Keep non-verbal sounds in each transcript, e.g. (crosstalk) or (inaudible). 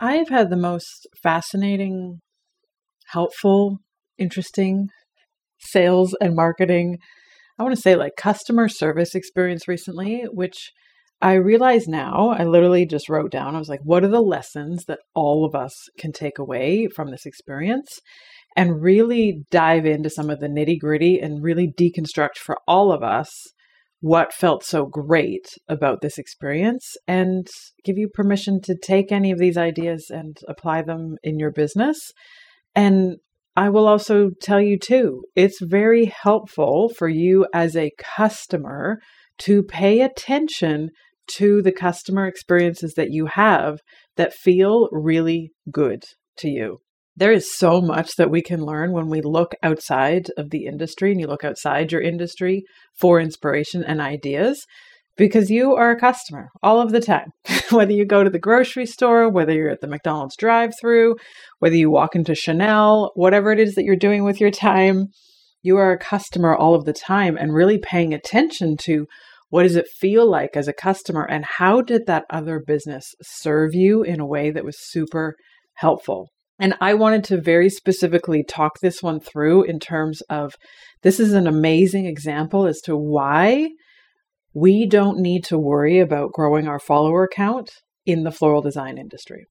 I've had the most fascinating, helpful, interesting sales and marketing, I want to say like customer service experience recently, which I realize now, I literally just wrote down, I was like, what are the lessons that all of us can take away from this experience? And really dive into some of the nitty gritty and really deconstruct for all of us what felt so great about this experience and give you permission to take any of these ideas and apply them in your business. And I will also tell you too, it's very helpful for you as a customer to pay attention to the customer experiences that you have that feel really good to you. There is so much that we can learn when we look outside of the industry and you look outside your industry for inspiration and ideas because you are a customer all of the time. (laughs) whether you go to the grocery store, whether you're at the McDonald's drive through, whether you walk into Chanel, whatever it is that you're doing with your time, you are a customer all of the time and really paying attention to what does it feel like as a customer and how did that other business serve you in a way that was super helpful. And I wanted to very specifically talk this one through in terms of this is an amazing example as to why we don't need to worry about growing our follower count in the floral design industry.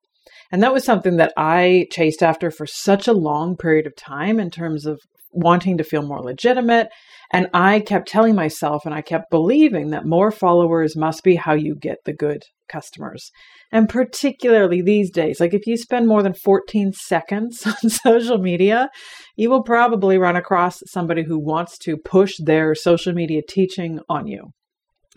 And that was something that I chased after for such a long period of time in terms of wanting to feel more legitimate. And I kept telling myself and I kept believing that more followers must be how you get the good customers. And particularly these days, like if you spend more than 14 seconds (laughs) on social media, you will probably run across somebody who wants to push their social media teaching on you.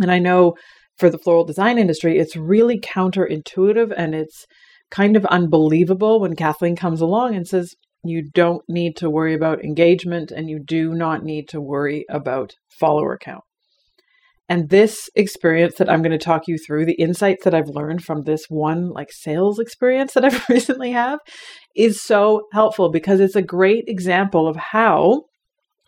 And I know for the floral design industry, it's really counterintuitive and it's kind of unbelievable when Kathleen comes along and says, you don't need to worry about engagement and you do not need to worry about follower count. And this experience that I'm going to talk you through, the insights that I've learned from this one like sales experience (laughs) that I've recently have is so helpful because it's a great example of how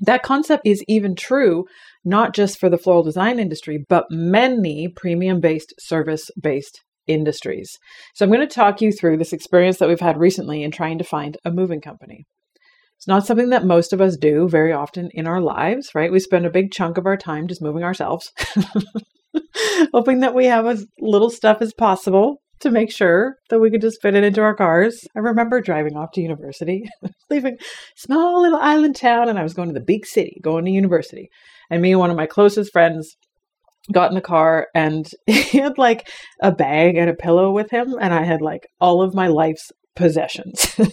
that concept is even true not just for the floral design industry, but many premium based, service based industries. So I'm going to talk you through this experience that we've had recently in trying to find a moving company. It's not something that most of us do very often in our lives, right? We spend a big chunk of our time just moving ourselves, (laughs) hoping that we have as little stuff as possible to make sure that we could just fit it into our cars. I remember driving off to university, (laughs) leaving small little island town, and I was going to the big city, going to university. And me and one of my closest friends got in the car and (laughs) he had like a bag and a pillow with him and I had like all of my life's possessions. (laughs) and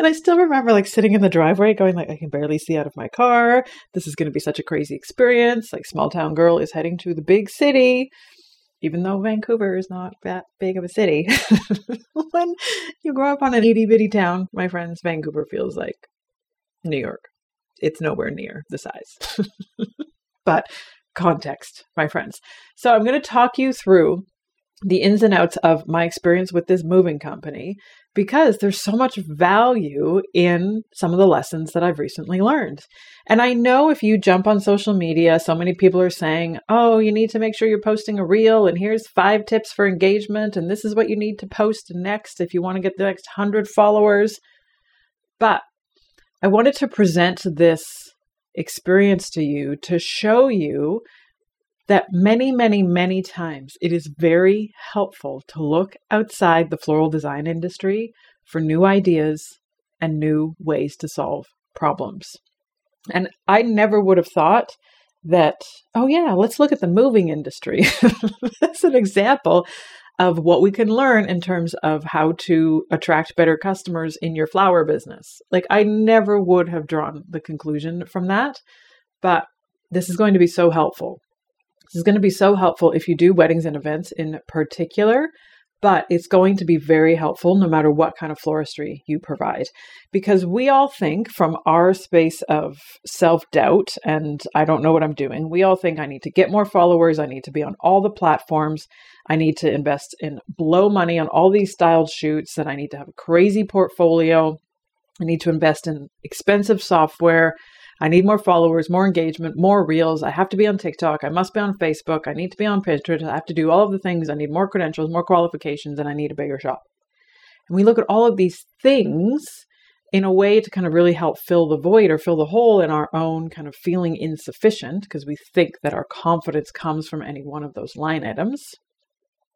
I still remember like sitting in the driveway going like I can barely see out of my car. This is going to be such a crazy experience. Like small town girl is heading to the big city. Even though Vancouver is not that big of a city. (laughs) when you grow up on an itty bitty town, my friends, Vancouver feels like New York it's nowhere near the size. But context, my friends. So I'm going to talk you through the ins and outs of my experience with this moving company because there's so much value in some of the lessons that I've recently learned. And I know if you jump on social media, so many people are saying, oh, you need to make sure you're posting a reel, and here's five tips for engagement, and this is what you need to post next if you want to get the next 100 followers. But I wanted to present this experience to you to show you that many, many, many times it is very helpful to look outside the floral design industry for new ideas and new ways to solve problems. And I never would have thought that, oh, yeah, let's look at the moving industry. (laughs) That's an example of what we can learn in terms of how to attract better customers in your flower business. Like, I never would have drawn the conclusion from that, but this is going to be so helpful. This is going to be so helpful if you do weddings and events in particular, but it's going to be very helpful no matter what kind of floristry you provide. Because we all think from our space of self doubt and I don't know what I'm doing, we all think I need to get more followers, I need to be on all the platforms, I need to invest in blow money on all these styled shoots, that I need to have a crazy portfolio. I need to invest in expensive software. I need more followers, more engagement, more reels. I have to be on TikTok. I must be on Facebook. I need to be on Pinterest. I have to do all of the things. I need more credentials, more qualifications, and I need a bigger shop. And we look at all of these things in a way to kind of really help fill the void or fill the hole in our own kind of feeling insufficient because we think that our confidence comes from any one of those line items,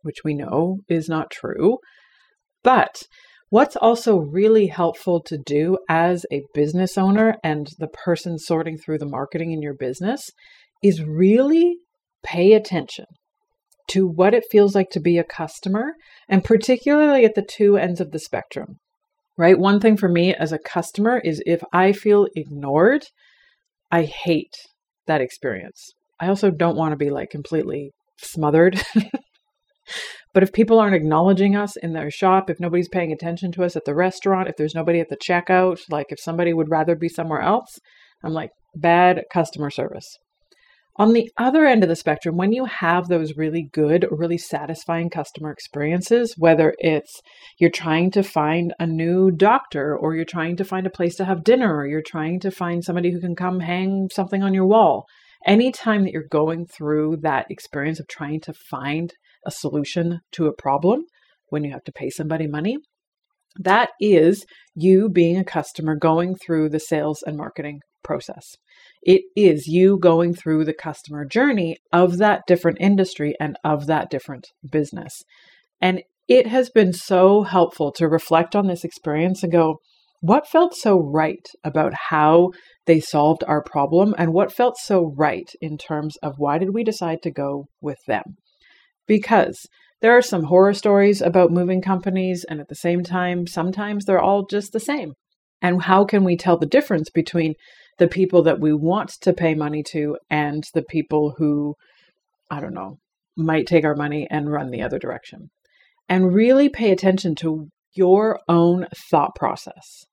which we know is not true. But What's also really helpful to do as a business owner and the person sorting through the marketing in your business is really pay attention to what it feels like to be a customer, and particularly at the two ends of the spectrum. Right? One thing for me as a customer is if I feel ignored, I hate that experience. I also don't want to be like completely smothered (laughs) But if people aren't acknowledging us in their shop, if nobody's paying attention to us at the restaurant, if there's nobody at the checkout, like if somebody would rather be somewhere else, I'm like, bad customer service. On the other end of the spectrum, when you have those really good, really satisfying customer experiences, whether it's you're trying to find a new doctor, or you're trying to find a place to have dinner, or you're trying to find somebody who can come hang something on your wall, anytime that you're going through that experience of trying to find a solution to a problem when you have to pay somebody money. That is you being a customer going through the sales and marketing process. It is you going through the customer journey of that different industry and of that different business. And it has been so helpful to reflect on this experience and go, what felt so right about how they solved our problem and what felt so right in terms of why did we decide to go with them? Because there are some horror stories about moving companies, and at the same time, sometimes they're all just the same. And how can we tell the difference between the people that we want to pay money to and the people who, I don't know, might take our money and run the other direction? And really pay attention to your own thought process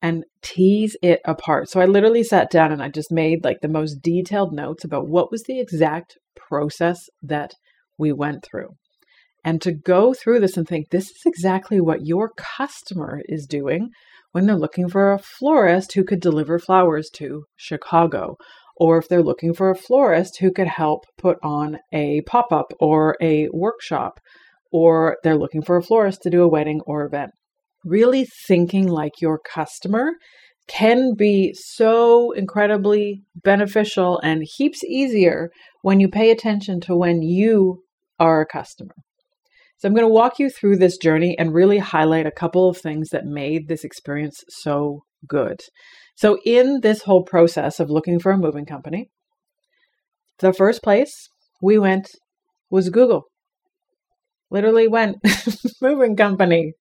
and tease it apart. So I literally sat down and I just made like the most detailed notes about what was the exact process that we went through. And to go through this and think this is exactly what your customer is doing when they're looking for a florist who could deliver flowers to Chicago, or if they're looking for a florist who could help put on a pop up or a workshop, or they're looking for a florist to do a wedding or event. Really thinking like your customer can be so incredibly beneficial and heaps easier when you pay attention to when you a customer. So, I'm going to walk you through this journey and really highlight a couple of things that made this experience so good. So, in this whole process of looking for a moving company, the first place we went was Google. Literally went, (laughs) moving company,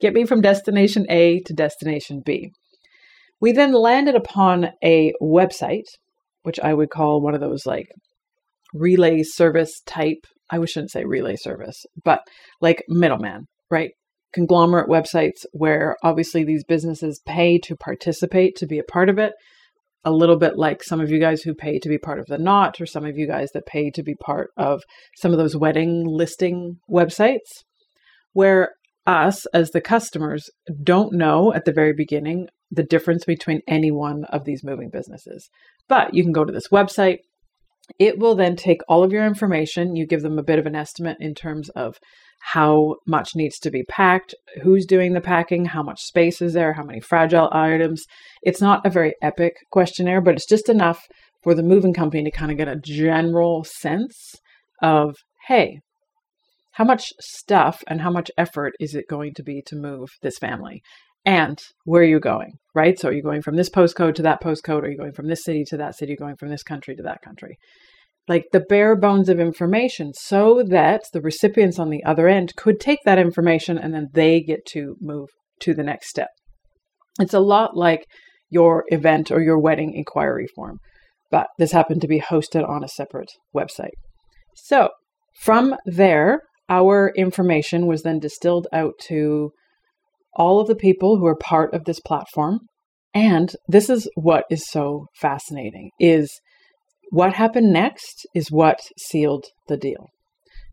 get me from destination A to destination B. We then landed upon a website, which I would call one of those like relay service type. I shouldn't say relay service, but like middleman, right? Conglomerate websites where obviously these businesses pay to participate, to be a part of it. A little bit like some of you guys who pay to be part of the knot, or some of you guys that pay to be part of some of those wedding listing websites, where us as the customers don't know at the very beginning the difference between any one of these moving businesses. But you can go to this website. It will then take all of your information. You give them a bit of an estimate in terms of how much needs to be packed, who's doing the packing, how much space is there, how many fragile items. It's not a very epic questionnaire, but it's just enough for the moving company to kind of get a general sense of hey, how much stuff and how much effort is it going to be to move this family? And where are you going, right? So are you going from this postcode to that postcode? Are you going from this city to that city? Are you going from this country to that country? Like the bare bones of information so that the recipients on the other end could take that information and then they get to move to the next step. It's a lot like your event or your wedding inquiry form, but this happened to be hosted on a separate website. So from there, our information was then distilled out to all of the people who are part of this platform. And this is what is so fascinating is what happened next is what sealed the deal.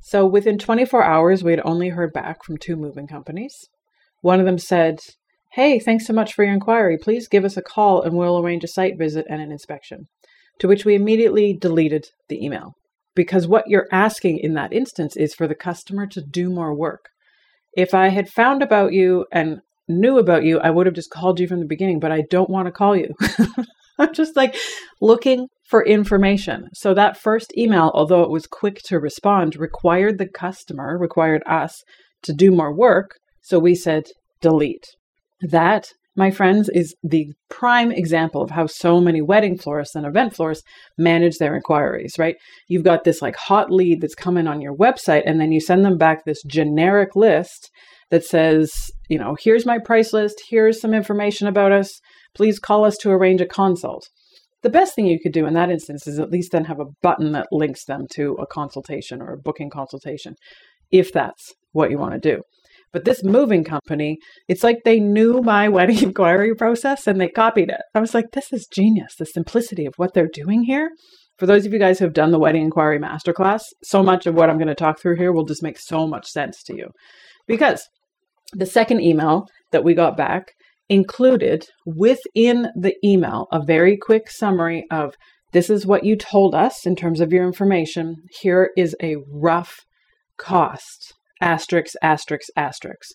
So within 24 hours, we had only heard back from two moving companies. One of them said, Hey, thanks so much for your inquiry. Please give us a call and we'll arrange a site visit and an inspection. To which we immediately deleted the email. Because what you're asking in that instance is for the customer to do more work. If I had found about you and knew about you, I would have just called you from the beginning, but I don't want to call you. (laughs) I'm just like looking for information. So that first email, although it was quick to respond, required the customer, required us to do more work. So we said delete. That, my friends, is the prime example of how so many wedding florists and event florists manage their inquiries, right? You've got this like hot lead that's coming on your website, and then you send them back this generic list that says, you know, here's my price list, here's some information about us, please call us to arrange a consult. The best thing you could do in that instance is at least then have a button that links them to a consultation or a booking consultation, if that's what you want to do. But this moving company, it's like they knew my (laughs) wedding inquiry process and they copied it. I was like, this is genius, the simplicity of what they're doing here. For those of you guys who have done the wedding inquiry masterclass, so much of what I'm going to talk through here will just make so much sense to you. Because the second email that we got back included within the email a very quick summary of this is what you told us in terms of your information. Here is a rough cost asterisk, asterisk, asterisk.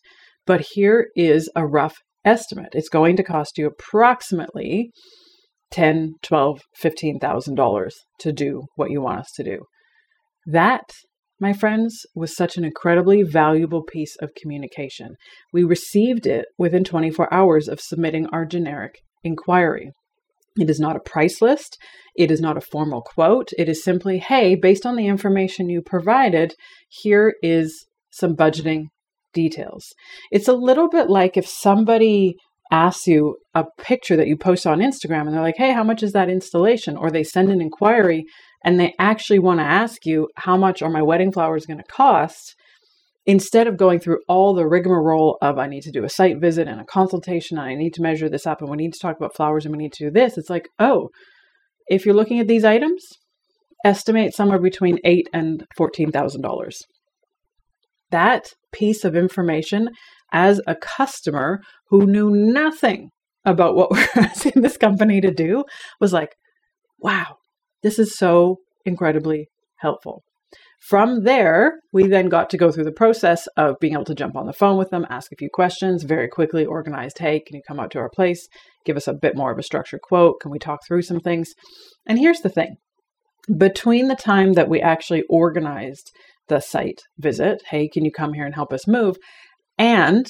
But here is a rough estimate. It's going to cost you approximately ten, twelve, fifteen thousand dollars to do what you want us to do. That my friends, was such an incredibly valuable piece of communication. We received it within 24 hours of submitting our generic inquiry. It is not a price list. It is not a formal quote. It is simply, hey, based on the information you provided, here is some budgeting details. It's a little bit like if somebody asks you a picture that you post on Instagram and they're like, hey, how much is that installation? Or they send an inquiry and they actually want to ask you how much are my wedding flowers going to cost instead of going through all the rigmarole of i need to do a site visit and a consultation and i need to measure this up and we need to talk about flowers and we need to do this it's like oh if you're looking at these items estimate somewhere between eight and fourteen thousand dollars that piece of information as a customer who knew nothing about what (laughs) we're asking this company to do was like wow this is so incredibly helpful. From there, we then got to go through the process of being able to jump on the phone with them, ask a few questions, very quickly organized, hey, can you come out to our place? Give us a bit more of a structured quote. Can we talk through some things? And here's the thing between the time that we actually organized the site visit, hey, can you come here and help us move? And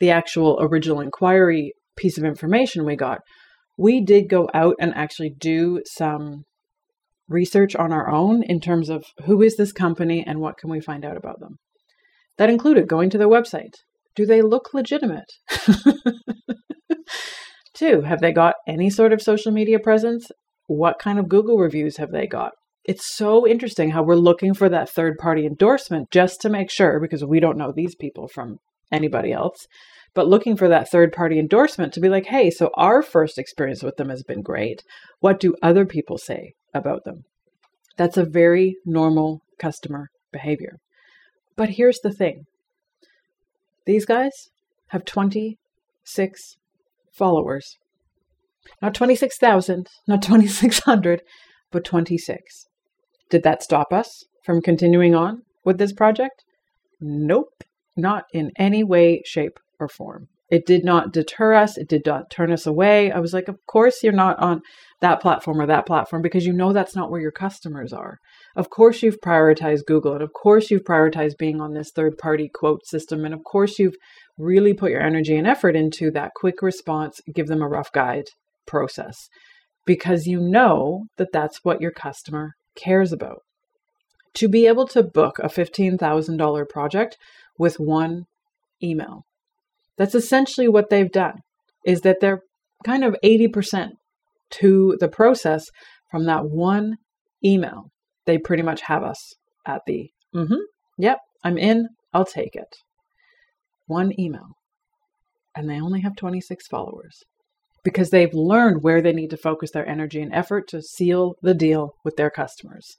the actual original inquiry piece of information we got, we did go out and actually do some research on our own in terms of who is this company and what can we find out about them. That included going to their website. Do they look legitimate? (laughs) Two, have they got any sort of social media presence? What kind of Google reviews have they got? It's so interesting how we're looking for that third party endorsement just to make sure, because we don't know these people from anybody else, but looking for that third party endorsement to be like, hey, so our first experience with them has been great. What do other people say about them? That's a very normal customer behavior. But here's the thing these guys have 26 followers. Not 26,000, not 2,600, but 26. Did that stop us from continuing on with this project? Nope, not in any way, shape, or form. It did not deter us. It did not turn us away. I was like, of course you're not on that platform or that platform because you know that's not where your customers are. Of course you've prioritized Google and of course you've prioritized being on this third party quote system. And of course you've really put your energy and effort into that quick response, give them a rough guide process because you know that that's what your customer cares about. To be able to book a $15,000 project with one email that's essentially what they've done is that they're kind of 80% to the process from that one email. They pretty much have us at the mm-hmm, Yep, I'm in. I'll take it. One email. And they only have 26 followers because they've learned where they need to focus their energy and effort to seal the deal with their customers.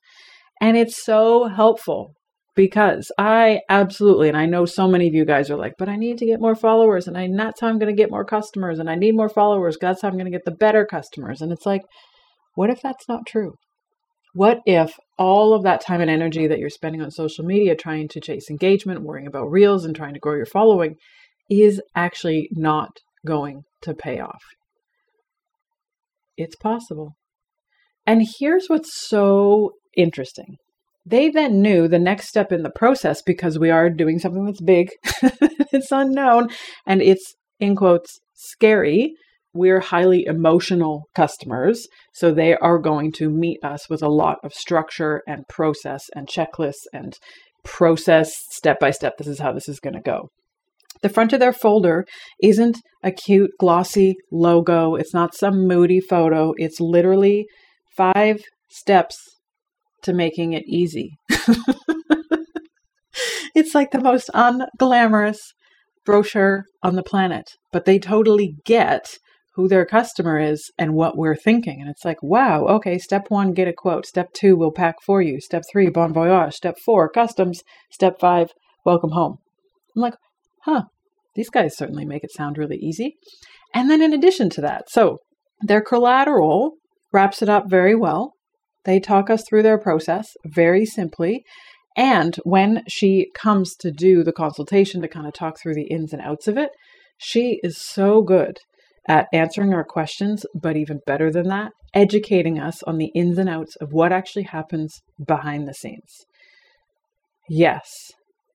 And it's so helpful because I absolutely, and I know so many of you guys are like, but I need to get more followers, and I, that's how I'm going to get more customers, and I need more followers. That's how I'm going to get the better customers. And it's like, what if that's not true? What if all of that time and energy that you're spending on social media trying to chase engagement, worrying about reels, and trying to grow your following is actually not going to pay off? It's possible. And here's what's so interesting. They then knew the next step in the process because we are doing something that's big, (laughs) it's unknown, and it's in quotes scary. We're highly emotional customers, so they are going to meet us with a lot of structure and process and checklists and process step by step. This is how this is going to go. The front of their folder isn't a cute, glossy logo. It's not some moody photo. It's literally five steps to making it easy. (laughs) it's like the most unglamorous brochure on the planet, but they totally get who their customer is and what we're thinking. And it's like, wow, okay, step one, get a quote. Step two, we'll pack for you. Step three, bon voyage. Step four, customs. Step five, welcome home. I'm like, huh, these guys certainly make it sound really easy. And then in addition to that, so their collateral wraps it up very well. They talk us through their process very simply. And when she comes to do the consultation to kind of talk through the ins and outs of it, she is so good at answering our questions, but even better than that, educating us on the ins and outs of what actually happens behind the scenes. Yes,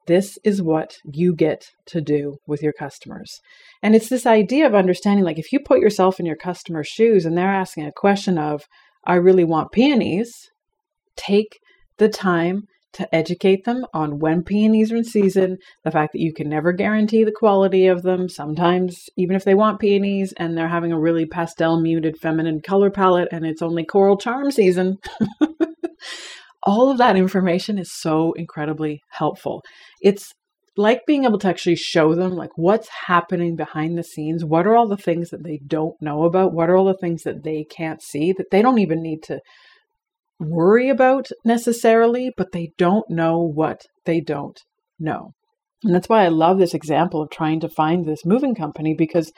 this is what you get to do with your customers. And it's this idea of understanding like if you put yourself in your customer's shoes and they're asking a question of, I really want peonies, take the time to educate them on when peonies are in season, the fact that you can never guarantee the quality of them. Sometimes, even if they want peonies and they're having a really pastel, muted, feminine color palette and it's only coral charm season, (laughs) all of that information is so incredibly helpful. It's like being able to actually show them like what's happening behind the scenes. What are all the things that they don't know about? What are all the things that they can't see that they don't even need to worry about necessarily but they don't know what they don't know. And that's why i love this example of trying to find this moving company because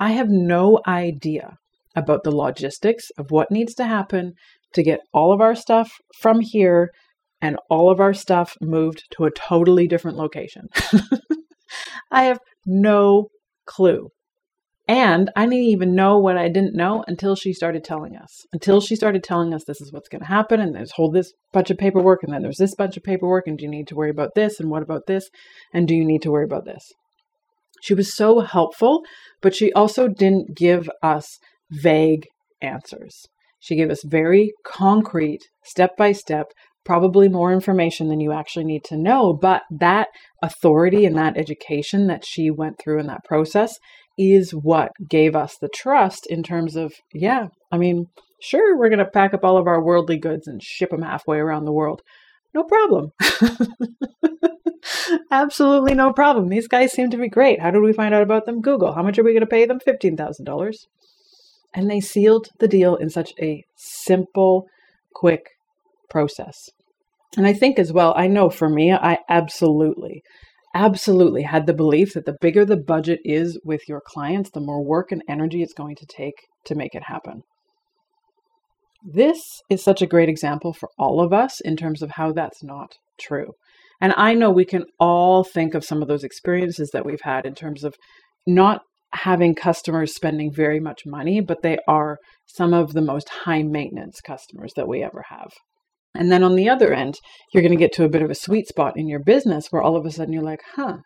i have no idea about the logistics of what needs to happen to get all of our stuff from here and all of our stuff moved to a totally different location. (laughs) I have no clue. And I didn't even know what I didn't know until she started telling us. Until she started telling us this is what's going to happen, and there's hold this bunch of paperwork, and then there's this bunch of paperwork, and do you need to worry about this, and what about this, and do you need to worry about this? She was so helpful, but she also didn't give us vague answers. She gave us very concrete, step by step, probably more information than you actually need to know. But that authority and that education that she went through in that process is what gave us the trust in terms of, yeah, I mean, sure, we're going to pack up all of our worldly goods and ship them halfway around the world. No problem. (laughs) Absolutely no problem. These guys seem to be great. How did we find out about them? Google. How much are we going to pay them? $15,000. And they sealed the deal in such a simple, quick process. And I think as well, I know for me, I absolutely, absolutely had the belief that the bigger the budget is with your clients, the more work and energy it's going to take to make it happen. This is such a great example for all of us in terms of how that's not true. And I know we can all think of some of those experiences that we've had in terms of not having customers spending very much money, but they are some of the most high maintenance customers that we ever have. And then on the other end, you're going to get to a bit of a sweet spot in your business where all of a sudden you're like, huh,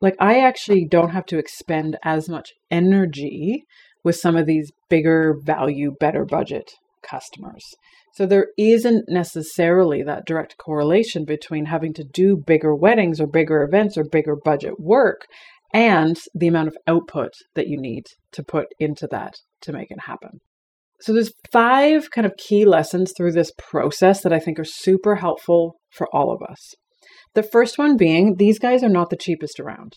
like I actually don't have to expend as much energy with some of these bigger value, better budget customers. So there isn't necessarily that direct correlation between having to do bigger weddings or bigger events or bigger budget work and the amount of output that you need to put into that to make it happen. So there's five kind of key lessons through this process that I think are super helpful for all of us. The first one being these guys are not the cheapest around.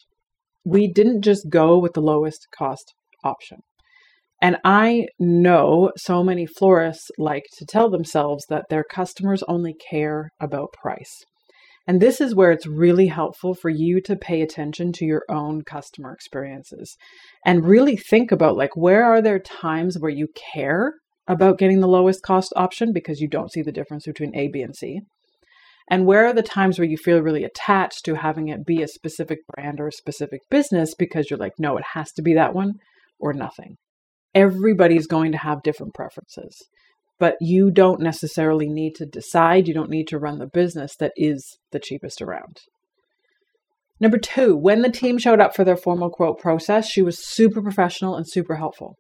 We didn't just go with the lowest cost option. And I know so many florists like to tell themselves that their customers only care about price. And this is where it's really helpful for you to pay attention to your own customer experiences and really think about like where are there times where you care about getting the lowest cost option because you don't see the difference between A, B, and C? And where are the times where you feel really attached to having it be a specific brand or a specific business because you're like, no, it has to be that one or nothing? Everybody's going to have different preferences but you don't necessarily need to decide. You don't need to run the business that is the cheapest around. Number two, when the team showed up for their formal quote process, she was super professional and super helpful.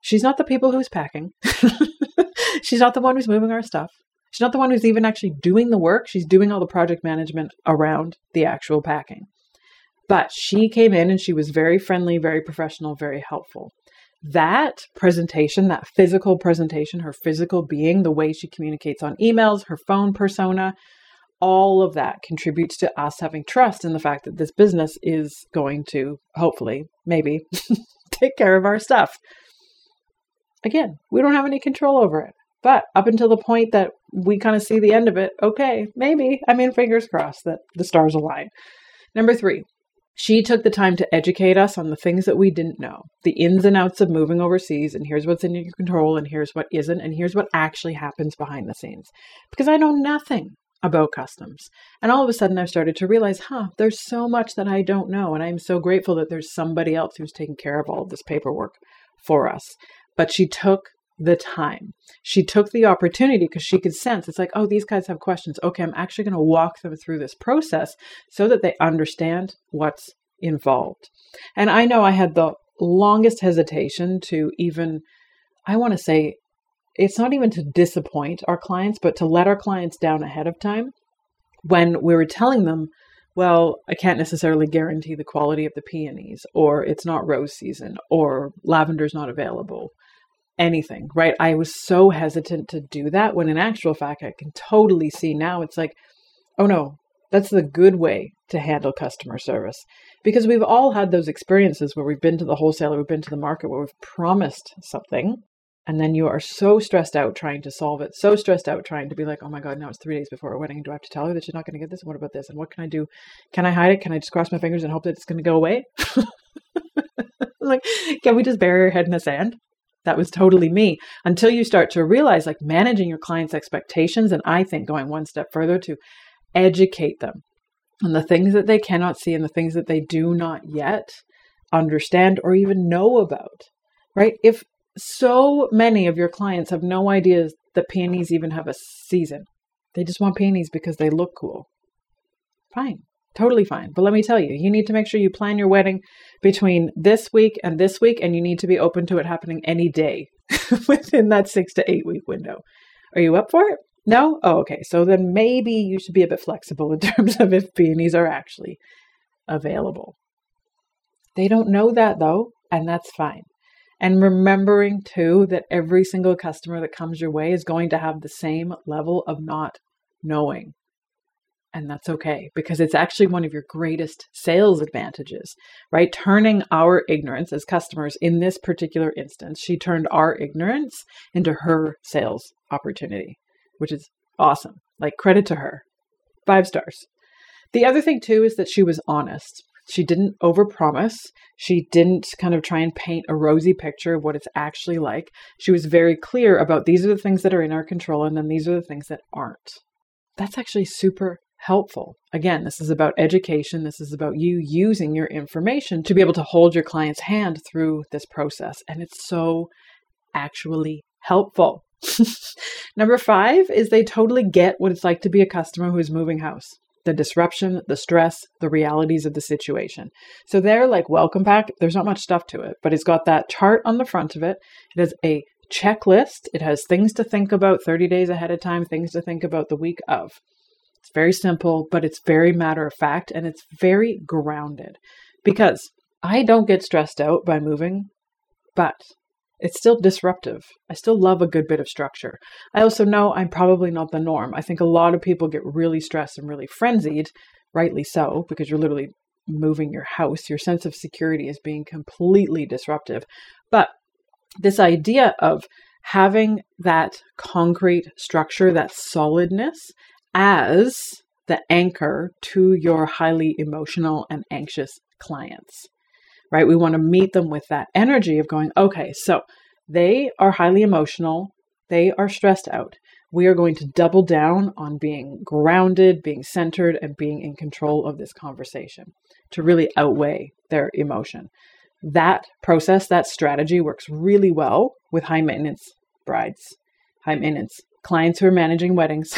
She's not the people who's packing. (laughs) She's not the one who's moving our stuff. She's not the one who's even actually doing the work. She's doing all the project management around the actual packing. But she came in and she was very friendly, very professional, very helpful that presentation, that physical presentation, her physical being, the way she communicates on emails, her phone persona, all of that contributes to us having trust in the fact that this business is going to hopefully, maybe, (laughs) take care of our stuff. Again, we don't have any control over it. But up until the point that we kind of see the end of it, okay, maybe. I mean, fingers crossed that the stars align. Number three, she took the time to educate us on the things that we didn't know, the ins and outs of moving overseas, and here's what's in your control, and here's what isn't, and here's what actually happens behind the scenes. Because I know nothing about customs. And all of a sudden, I've started to realize, huh, there's so much that I don't know. And I'm so grateful that there's somebody else who's taking care of all of this paperwork for us. But she took the time. She took the opportunity because she could sense it's like, oh, these guys have questions. Okay, I'm actually going to walk them through this process so that they understand what's involved. And I know I had the longest hesitation to even, I want to say, it's not even to disappoint our clients, but to let our clients down ahead of time when we were telling them, well, I can't necessarily guarantee the quality of the peonies, or it's not rose season, or lavender's not available, anything, right? I was so hesitant to do that when in actual fact, I can totally see now it's like, oh no, that's the good way to handle customer service. Because we've all had those experiences where we've been to the wholesaler, we've been to the market where we've promised something, and then you are so stressed out trying to solve it, so stressed out trying to be like, oh my God, now it's three days before our wedding. Do I have to tell her that she's not going to get this? What about this? And what can I do? Can I hide it? Can I just cross my fingers and hope that it's going to go away? (laughs) like, can we just bury our head in the sand? That was totally me until you start to realize like managing your clients' expectations. And I think going one step further to educate them on the things that they cannot see and the things that they do not yet understand or even know about, right? If so many of your clients have no idea that peonies even have a season, they just want peonies because they look cool. Fine. Totally fine. But let me tell you, you need to make sure you plan your wedding between this week and this week, and you need to be open to it happening any day (laughs) within that six to eight week window. Are you up for it? No? Oh, okay. So then maybe you should be a bit flexible in (laughs) terms of if peonies are actually available. They don't know that though, and that's fine. And remembering too that every single customer that comes your way is going to have the same level of not knowing. And that's okay because it's actually one of your greatest sales advantages, right? Turning our ignorance as customers in this particular instance, she turned our ignorance into her sales opportunity, which is awesome. Like, credit to her. Five stars. The other thing, too, is that she was honest. She didn't overpromise. She didn't kind of try and paint a rosy picture of what it's actually like. She was very clear about these are the things that are in our control, and then these are the things that aren't. That's actually super helpful. Again, this is about education. This is about you using your information to be able to hold your client's hand through this process. And it's so actually helpful. (laughs) Number five is they totally get what it's like to be a customer who is moving house the disruption, the stress, the realities of the situation. So they're like, welcome back. There's not much stuff to it, but it's got that chart on the front of it. It has a checklist. It has things to think about 30 days ahead of time, things to think about the week of. It's very simple, but it's very matter of fact and it's very grounded because I don't get stressed out by moving, but It's still disruptive. I still love a good bit of structure. I also know I'm probably not the norm. I think a lot of people get really stressed and really frenzied, rightly so, because you're literally moving your house. Your sense of security is being completely disruptive. But this idea of having that concrete structure, that solidness as the anchor to your highly emotional and anxious clients, right? We want to meet them with that energy of going, okay, so they are highly emotional, they are stressed out. We are going to double down on being grounded, being centered, and being in control of this conversation to really outweigh their emotion. That process, that strategy works really well with high maintenance brides, high maintenance clients who are managing weddings,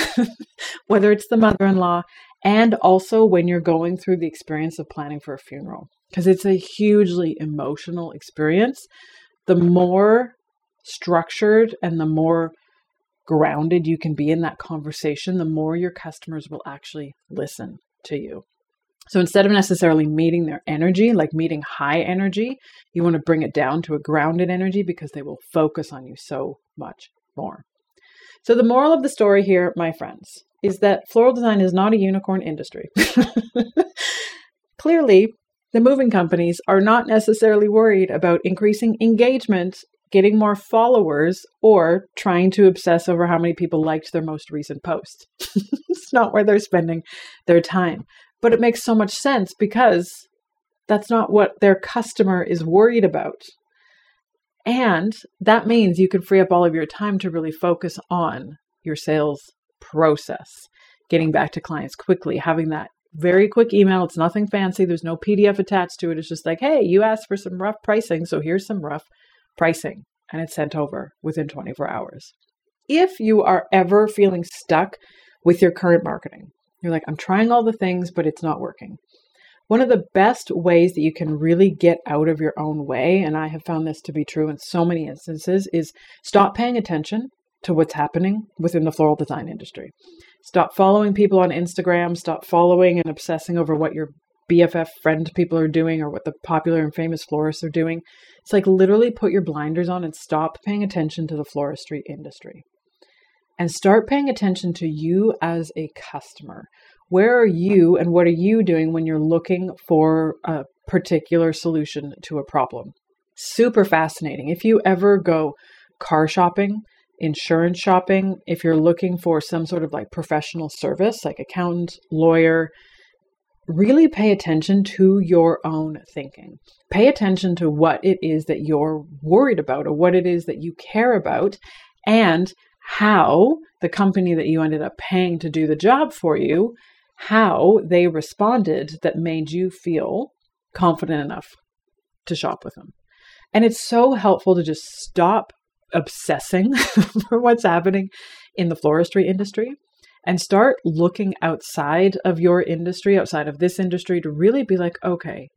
(laughs) whether it's the mother in law, and also when you're going through the experience of planning for a funeral, because it's a hugely emotional experience. The more structured and the more grounded you can be in that conversation, the more your customers will actually listen to you. So instead of necessarily meeting their energy, like meeting high energy, you want to bring it down to a grounded energy because they will focus on you so much more. So, the moral of the story here, my friends, is that floral design is not a unicorn industry. (laughs) Clearly, the moving companies are not necessarily worried about increasing engagement, getting more followers, or trying to obsess over how many people liked their most recent post. (laughs) it's not where they're spending their time. But it makes so much sense because that's not what their customer is worried about. And that means you can free up all of your time to really focus on your sales process, getting back to clients quickly, having that very quick email. It's nothing fancy. There's no PDF attached to it. It's just like, hey, you asked for some rough pricing, so here's some rough pricing. And it's sent over within 24 hours. If you are ever feeling stuck with your current marketing, you're like, I'm trying all the things, but it's not working. One of the best ways that you can really get out of your own way, and I have found this to be true in so many instances, is stop paying attention to what's happening within the floral design industry. Stop following people on Instagram, stop following and obsessing over what your BFF friend people are doing or what the popular and famous florists are doing. It's like literally put your blinders on and stop paying attention to the floristry industry and start paying attention to you as a customer. Where are you and what are you doing when you're looking for a particular solution to a problem? Super fascinating. If you ever go car shopping, insurance shopping, if you're looking for some sort of like professional service, like accountant, lawyer, really pay attention to your own thinking. Pay attention to what it is that you're worried about or what it is that you care about and how the company that you ended up paying to do the job for you, how they responded that made you feel confident enough to shop with them. And it's so helpful to just stop obsessing (laughs) for what's happening in the floristry industry and start looking outside of your industry, outside of this industry, to really be like, okay,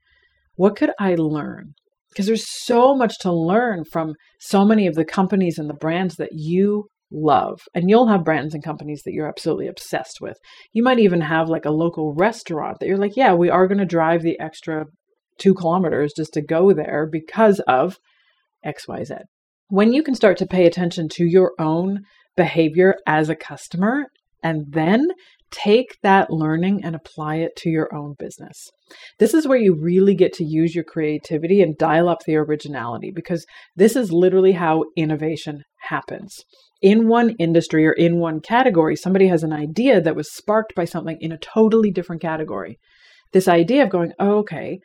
what could I learn? Because there's so much to learn from so many of the companies and the brands that you love. And you'll have brands and companies that you're absolutely obsessed with. You might even have like a local restaurant that you're like, yeah, we are going to drive the extra two kilometers just to go there because of XYZ. When you can start to pay attention to your own behavior as a customer and then take that learning and apply it to your own business. This is where you really get to use your creativity and dial up the originality because this is literally how innovation happens in one industry or in one category, somebody has an idea that was sparked by something in a totally different category. This idea of going, oh, okay,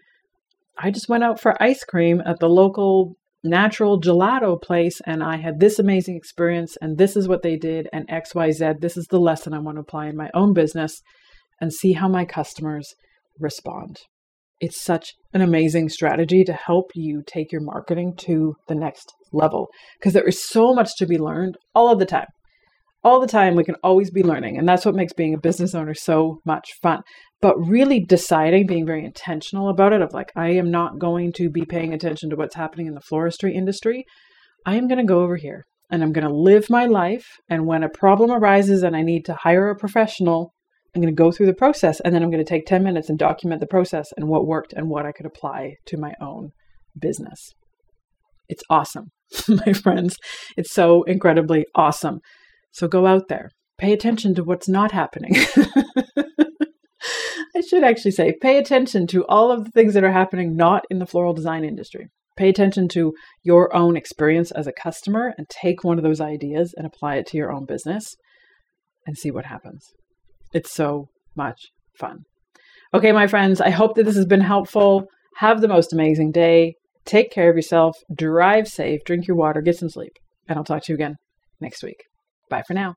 I just went out for ice cream at the local natural gelato place and I had this amazing experience and this is what they did and XYZ. This is the lesson I want to apply in my own business and see how my customers respond. It's such an amazing strategy to help you take your marketing to the next level because there is so much to be learned all of the time. All the time, we can always be learning. And that's what makes being a business owner so much fun. But really deciding, being very intentional about it, of like, I am not going to be paying attention to what's happening in the floristry industry. I am going to go over here and I'm going to live my life. And when a problem arises and I need to hire a professional, I'm going to go through the process and then I'm going to take 10 minutes and document the process and what worked and what I could apply to my own business. It's awesome. (laughs) my friends. It's so incredibly awesome. So go out there, pay attention to what's not happening. (laughs) I should actually say, pay attention to all of the things that are happening not in the floral design industry. Pay attention to your own experience as a customer and take one of those ideas and apply it to your own business and see what happens. It's so much fun. Okay, my friends, I hope that this has been helpful. Have the most amazing day. Take care of yourself. Drive safe. Drink your water. Get some sleep. And I'll talk to you again next week. Bye for now.